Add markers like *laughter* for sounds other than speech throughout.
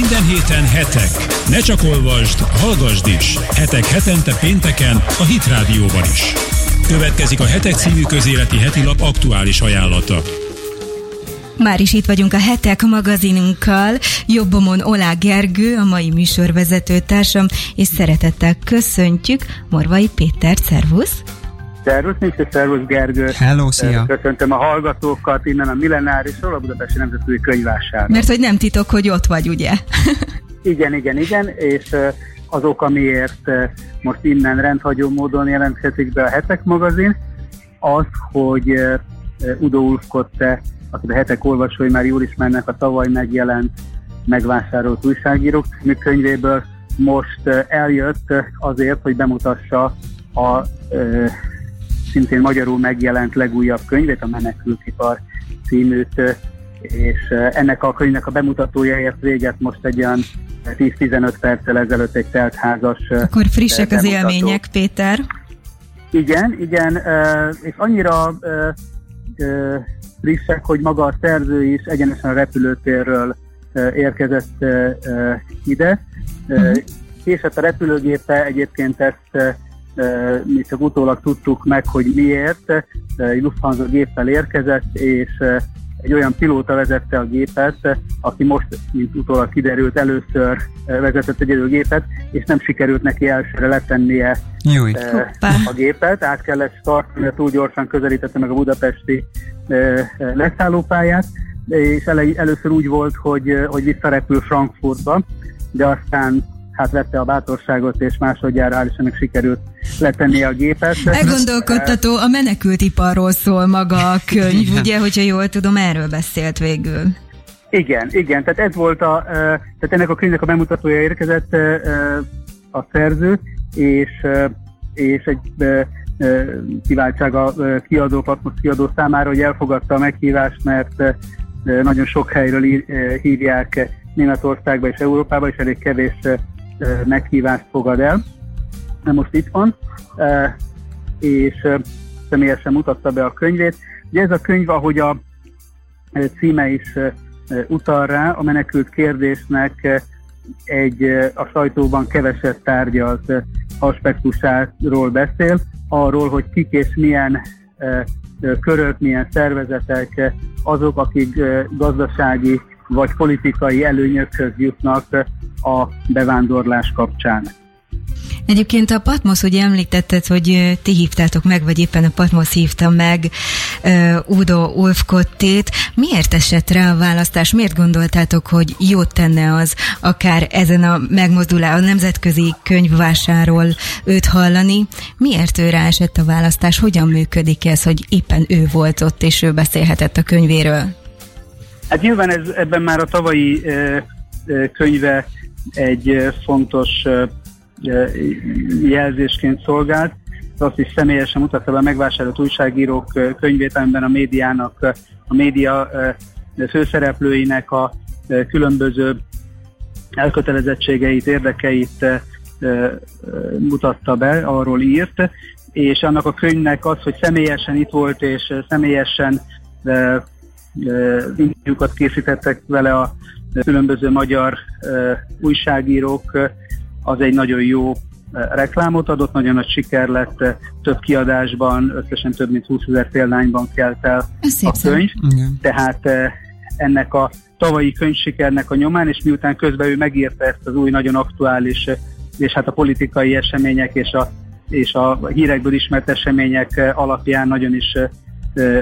Minden héten hetek. Ne csak olvasd, hallgasd is. Hetek hetente pénteken a Hit Rádióban is. Következik a Hetek című közéleti heti lap aktuális ajánlata. Már is itt vagyunk a Hetek magazinunkkal. Jobbomon Olá Gergő, a mai műsorvezető társam, és szeretettel köszöntjük Morvai Péter, szervusz! Szervusz, Mr. Szervusz Gergő. Hello, szia. Köszöntöm a hallgatókat innen a Millenárisról, a Budapesti Nemzetközi Könyvásárról. Mert hogy nem titok, hogy ott vagy, ugye? *laughs* igen, igen, igen, és azok, amiért most innen rendhagyó módon jelentkezik be a Hetek magazin, az, hogy Udo Ulfkotte, akit a Hetek olvasói már jól ismernek, a tavaly megjelent megvásárolt újságírók könyvéből, most eljött azért, hogy bemutassa a szintén magyarul megjelent legújabb könyvét, a Menekültipar címűt, és ennek a könyvnek a bemutatója ért véget most egy olyan 10-15 perccel ezelőtt egy teltházas Akkor frissek bemutató. az élmények, Péter. Igen, igen, és annyira frissek, hogy maga a szerző is egyenesen a repülőtérről érkezett ide. Uh-huh. Késett a repülőgépe, egyébként ezt mi csak utólag tudtuk meg, hogy miért. Egy Lufthansa géppel érkezett, és egy olyan pilóta vezette a gépet, aki most, mint utólag kiderült, először vezetett egy gépet, és nem sikerült neki elsőre letennie Júj. a gépet. Át kellett startolni, mert túl gyorsan közelítette meg a budapesti leszállópályát, és először úgy volt, hogy, hogy visszarepül Frankfurtba, de aztán hát vette a bátorságot, és másodjára hál' sikerült letenni a gépet. Elgondolkodtató, a menekültiparról szól maga a könyv, ugye, hogyha jól tudom, erről beszélt végül. Igen, igen, tehát ez volt a, tehát ennek a könyvnek a bemutatója érkezett a szerző, és, és egy kiváltság a kiadó, Patmos kiadó számára, hogy elfogadta a meghívást, mert nagyon sok helyről hívják Németországba és Európába, és elég kevés meghívást fogad el. Most itt van, és személyesen mutatta be a könyvét. Ugye ez a könyv, ahogy a címe is utal rá, a menekült kérdésnek egy a sajtóban keveset tárgyalt aspektusáról beszél, arról, hogy kik és milyen körök, milyen szervezetek azok, akik gazdasági vagy politikai előnyökhöz jutnak a bevándorlás kapcsán. Egyébként a Patmos, ugye említetted, hogy ti hívtátok meg, vagy éppen a Patmos hívta meg uh, Udo Ulfkottét. Miért esett rá a választás? Miért gondoltátok, hogy jót tenne az akár ezen a megmozdulás, a nemzetközi könyvvásáról őt hallani? Miért ő esett a választás? Hogyan működik ez, hogy éppen ő volt ott, és ő beszélhetett a könyvéről? Hát nyilván ez, ebben már a tavalyi uh, könyve egy fontos jelzésként szolgált. Azt is személyesen mutatta be a megvásárolt újságírók könyvét, amiben a médiának, a média főszereplőinek a különböző elkötelezettségeit, érdekeit mutatta be, arról írt, és annak a könyvnek az, hogy személyesen itt volt, és személyesen interjúkat készítettek vele a különböző magyar újságírók, az egy nagyon jó reklámot adott, nagyon nagy siker lett, több kiadásban, összesen több mint 20 ezer példányban kelt el a könyv. Igen. Tehát ennek a tavalyi könyvsikernek a nyomán, és miután közben ő megírta ezt az új, nagyon aktuális, és hát a politikai események és a, és a hírekből ismert események alapján nagyon is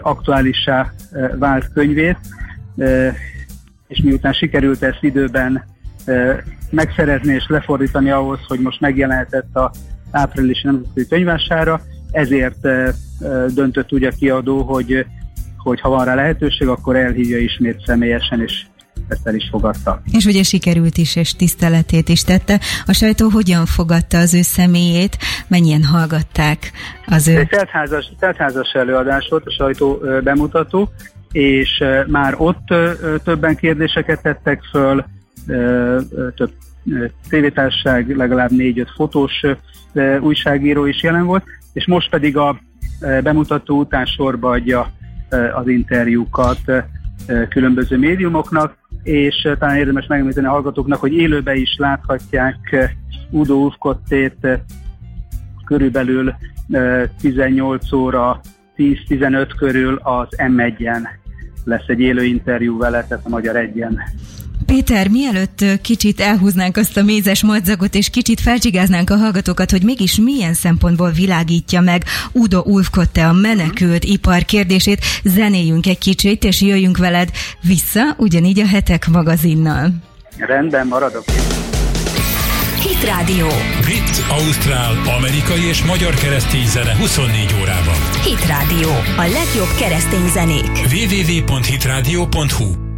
aktuálissá vált könyvét, és miután sikerült ezt időben megszerezni és lefordítani ahhoz, hogy most megjelenhetett a áprilisi nemzetközi könyvására, ezért döntött úgy a kiadó, hogy, hogy ha van rá lehetőség, akkor elhívja ismét személyesen, és ezt el is fogadta. És ugye sikerült is, és tiszteletét is tette. A sajtó hogyan fogadta az ő személyét? Mennyien hallgatták az ő... Egy teltházas, teltházas előadás volt, a sajtó bemutató, és már ott többen kérdéseket tettek föl, több tévétárság, legalább négy-öt fotós újságíró is jelen volt, és most pedig a bemutató után sorba adja az interjúkat különböző médiumoknak. és talán érdemes megemlíteni a hallgatóknak, hogy élőbe is láthatják Udo Ufkottét körülbelül 18 óra 10-15 körül az M1-en lesz egy élő interjú vele, tehát a Magyar Egyen. Péter, mielőtt kicsit elhúznánk azt a mézes madzagot, és kicsit felcsigáznánk a hallgatókat, hogy mégis milyen szempontból világítja meg Udo Ulfkotte a menekült ipar kérdését, zenéjünk egy kicsit, és jöjjünk veled vissza, ugyanígy a Hetek magazinnal. Rendben, maradok. Hit Radio. Brit, Ausztrál, amerikai és magyar keresztény zene 24 órában. Hit Radio. A legjobb keresztény zenék. www.hitradio.hu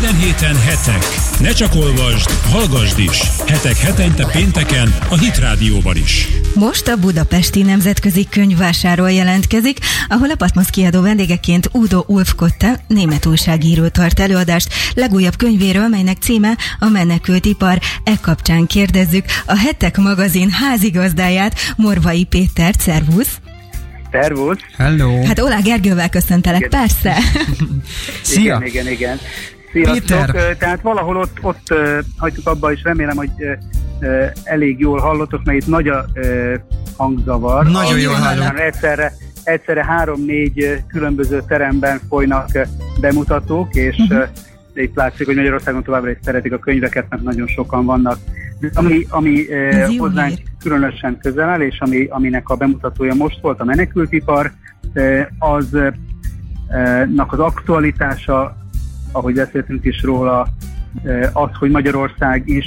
minden héten hetek. Ne csak olvasd, hallgasd is. Hetek hetente pénteken a Hit Rádióban is. Most a Budapesti Nemzetközi Könyvvásáról jelentkezik, ahol a Patmos kiadó vendégeként Udo Ulfkotte, német újságíró tart előadást legújabb könyvéről, melynek címe a menekült ipar. E kapcsán kérdezzük a Hetek magazin házigazdáját, Morvai Péter, szervusz! Szervusz! Hello! Hát Olá Gergővel köszöntelek, igen. persze! *laughs* Szia! Igen, igen, igen. Sziasztok! Péter. Tehát valahol ott, ott hagyjuk abba, és remélem, hogy elég jól hallottok, mert itt nagy a hangzavar. Nagyon jól hallom. Egyszerre, egyszerre három-négy különböző teremben folynak bemutatók, és uh-huh. itt látszik, hogy Magyarországon továbbra is szeretik a könyveket, mert nagyon sokan vannak. Ami, ami hozzánk különösen közel áll, és ami, aminek a bemutatója most volt, a menekültipar, az az aktualitása ahogy beszéltünk is róla, eh, az, hogy Magyarország is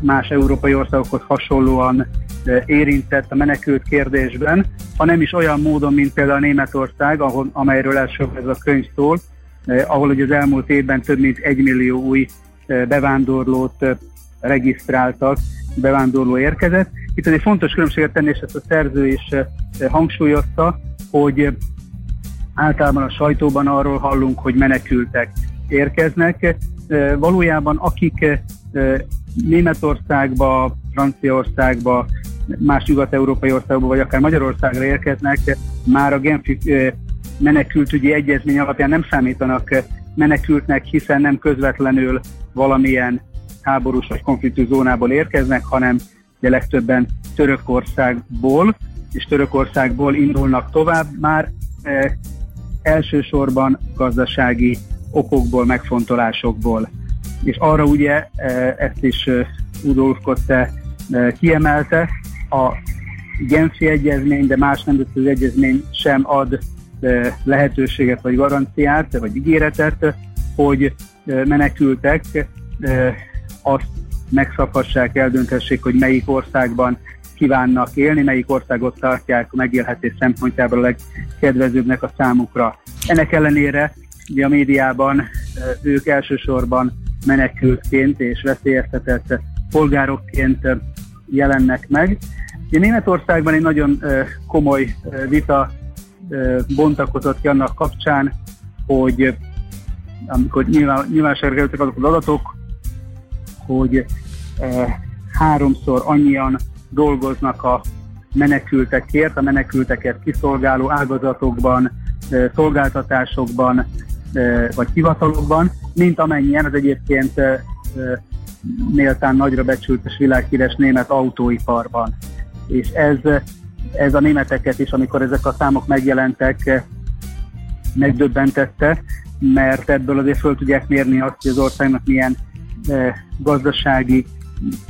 más európai országokhoz hasonlóan eh, érintett a menekült kérdésben, ha nem is olyan módon, mint például Németország, ahol, amelyről elsőbb ez a könyv szól, eh, ahol ugye az elmúlt évben több mint egy millió új bevándorlót regisztráltak, bevándorló érkezett. Itt egy fontos különbséget tenni, és ezt a szerző is hangsúlyozta, hogy általában a sajtóban arról hallunk, hogy menekültek érkeznek. Valójában akik Németországba, Franciaországba, más nyugat-európai országba, vagy akár Magyarországra érkeznek, már a Genfi menekültügyi egyezmény alapján nem számítanak menekültnek, hiszen nem közvetlenül valamilyen háborús vagy konfliktus zónából érkeznek, hanem de legtöbben Törökországból, és Törökországból indulnak tovább már e, elsősorban gazdasági okokból, megfontolásokból. És arra ugye e, ezt is e, Udolf Kotte e, kiemelte, a Genfi egyezmény, de más nemzetközi egyezmény sem ad lehetőséget vagy garanciát, vagy ígéretet, hogy menekültek azt megszabhassák, eldöntessék, hogy melyik országban kívánnak élni, melyik országot tartják a megélhetés szempontjából a legkedvezőbbnek a számukra. Ennek ellenére Ugye a médiában ők elsősorban menekültként és veszélyeztetett polgárokként jelennek meg. Ugye Németországban egy nagyon komoly vita bontakozott ki annak kapcsán, hogy amikor nyilván, nyilvánosságra kerültek azok az adatok, hogy háromszor annyian dolgoznak a menekültekért, a menekülteket kiszolgáló ágazatokban, szolgáltatásokban, vagy hivatalokban, mint amennyien az egyébként méltán nagyra becsült és világhíres német autóiparban. És ez, ez a németeket is, amikor ezek a számok megjelentek, megdöbbentette, mert ebből azért föl tudják mérni azt, hogy az országnak milyen gazdasági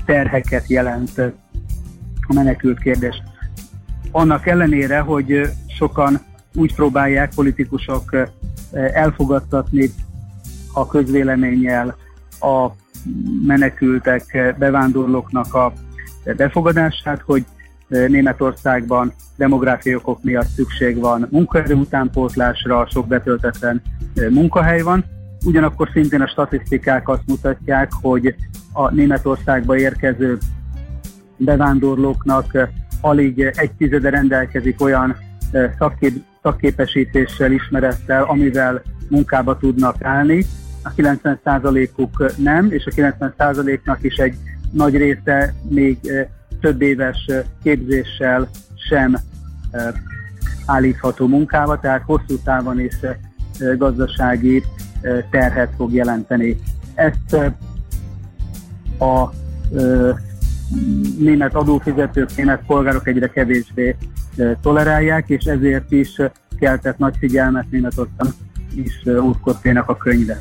terheket jelent a menekült kérdés. Annak ellenére, hogy sokan úgy próbálják politikusok elfogadtatni a közvéleménnyel a menekültek, bevándorlóknak a befogadását, hogy Németországban demográfiai okok miatt szükség van munkaerő utánpótlásra, sok betöltetlen munkahely van. Ugyanakkor szintén a statisztikák azt mutatják, hogy a Németországba érkező bevándorlóknak alig egy tizede rendelkezik olyan szakkép, szakképesítéssel, ismerettel, amivel munkába tudnak állni. A 90%-uk nem, és a 90%-nak is egy nagy része még több éves képzéssel sem állítható munkába, tehát hosszú távon és gazdasági terhet fog jelenteni. Ezt a német adófizetők, német polgárok egyre kevésbé tolerálják, és ezért is keltett nagy figyelmet Németország is Urkottének a könyve.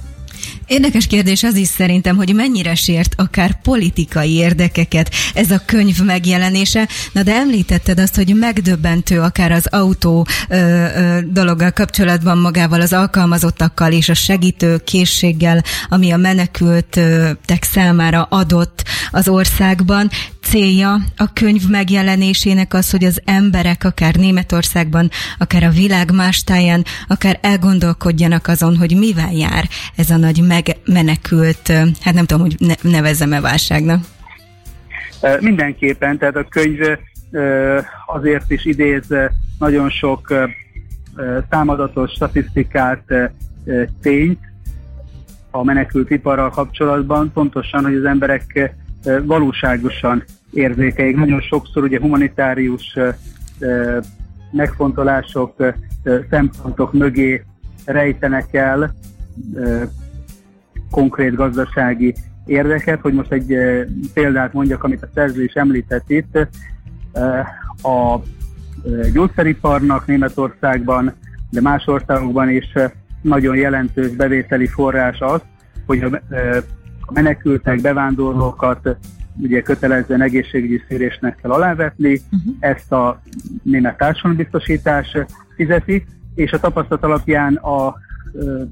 Érdekes kérdés az is szerintem, hogy mennyire sért akár politikai érdekeket ez a könyv megjelenése. Na de említetted azt, hogy megdöbbentő akár az autó ö, ö, dologgal kapcsolatban magával az alkalmazottakkal és a segítő készséggel, ami a menekültek számára adott az országban célja a könyv megjelenésének az, hogy az emberek akár Németországban, akár a világ más táján, akár elgondolkodjanak azon, hogy mivel jár ez a nagy megmenekült, hát nem tudom, hogy nevezzem-e válságnak. Mindenképpen, tehát a könyv azért is idéz nagyon sok számadatos statisztikát, tényt a menekült iparral kapcsolatban, pontosan, hogy az emberek valóságosan érzékeik. Nagyon sokszor ugye humanitárius megfontolások, szempontok mögé rejtenek el konkrét gazdasági érdeket. Hogy most egy példát mondjak, amit a szerző is említett itt, a gyógyszeriparnak Németországban, de más országokban is nagyon jelentős bevételi forrás az, hogy a menekültek, bevándorlókat ugye kötelezően egészségügyi szűrésnek kell alávetni, uh-huh. ezt a német társadalombiztosítás fizeti, és a tapasztalat alapján a ö,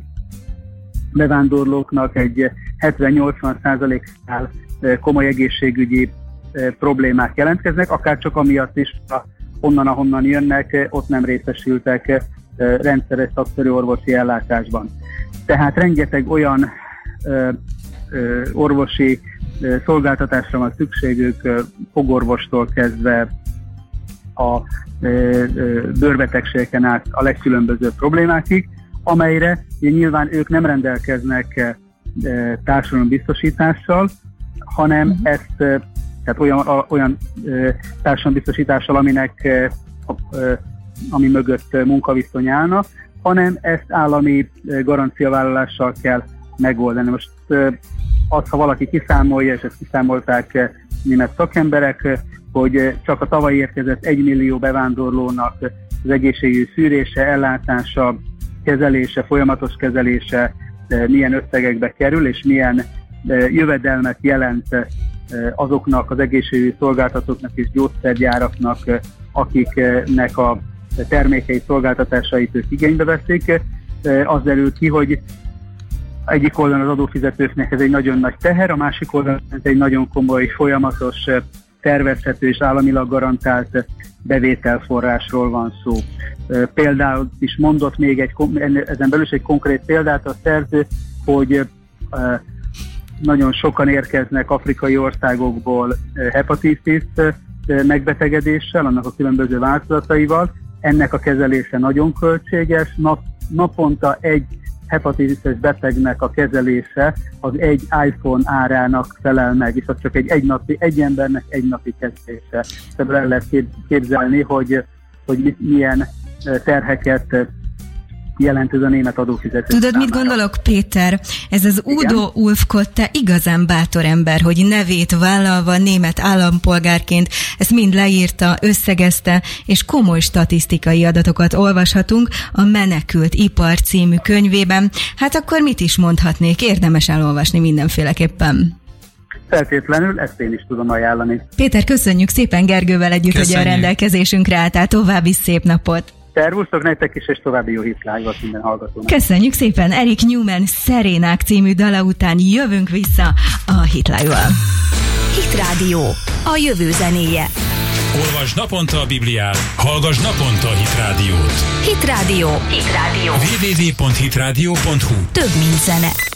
bevándorlóknak egy 70-80 százaléknál komoly egészségügyi problémák jelentkeznek, akár csak amiatt is, onnan, ahonnan jönnek, ott nem részesültek rendszeres szakszerű orvosi ellátásban. Tehát rengeteg olyan orvosi szolgáltatásra van szükségük, fogorvostól kezdve a bőrbetegségeken át a legkülönbözőbb problémákig, amelyre nyilván ők nem rendelkeznek társadalombiztosítással, hanem uh-huh. ezt tehát olyan, olyan társadalombiztosítással, aminek ami mögött munkaviszony állna, hanem ezt állami garanciavállalással kell megoldani. Most az, ha valaki kiszámolja, és ezt kiszámolták német szakemberek, hogy csak a tavaly érkezett 1 millió bevándorlónak az egészségügyi szűrése, ellátása, kezelése, folyamatos kezelése milyen összegekbe kerül, és milyen jövedelmet jelent azoknak az egészségügyi szolgáltatóknak és gyógyszergyáraknak, akiknek a termékei szolgáltatásait ők igénybe veszik. Az derül ki, hogy egyik oldalon az adófizetőknek ez egy nagyon nagy teher, a másik oldalon ez egy nagyon komoly, folyamatos, tervezhető és államilag garantált bevételforrásról van szó. Például is mondott még egy, ezen belül is egy konkrét példát a szerző, hogy nagyon sokan érkeznek afrikai országokból hepatitis megbetegedéssel, annak a különböző változataival. Ennek a kezelése nagyon költséges, nap, naponta egy hepatitises betegnek a kezelése az egy iPhone árának felel meg, és az csak egy, egy, napi, egy embernek egy napi kezelése. Tehát el lehet képzelni, hogy, hogy milyen terheket jelent ez a német adófizető. Tudod, számára. mit gondolok, Péter? Ez az Igen? Udo Ulfkotte igazán bátor ember, hogy nevét vállalva német állampolgárként ezt mind leírta, összegezte, és komoly statisztikai adatokat olvashatunk a Menekült Ipar című könyvében. Hát akkor mit is mondhatnék? Érdemes elolvasni mindenféleképpen. Feltétlenül, ezt én is tudom ajánlani. Péter, köszönjük szépen Gergővel együtt, köszönjük. hogy a rendelkezésünkre álltál. További szép napot! Szervusztok nektek is, és további jó hitlágot minden hallgatónak. Köszönjük szépen! Erik Newman Szerénák című dala után jövünk vissza a Hitlájval. Hit Radio, a jövő zenéje. Olvasd naponta a Bibliát, hallgass naponta a Hit Rádiót. Hit Radio. Hit Radio. www.hitradio.hu Több mint zene.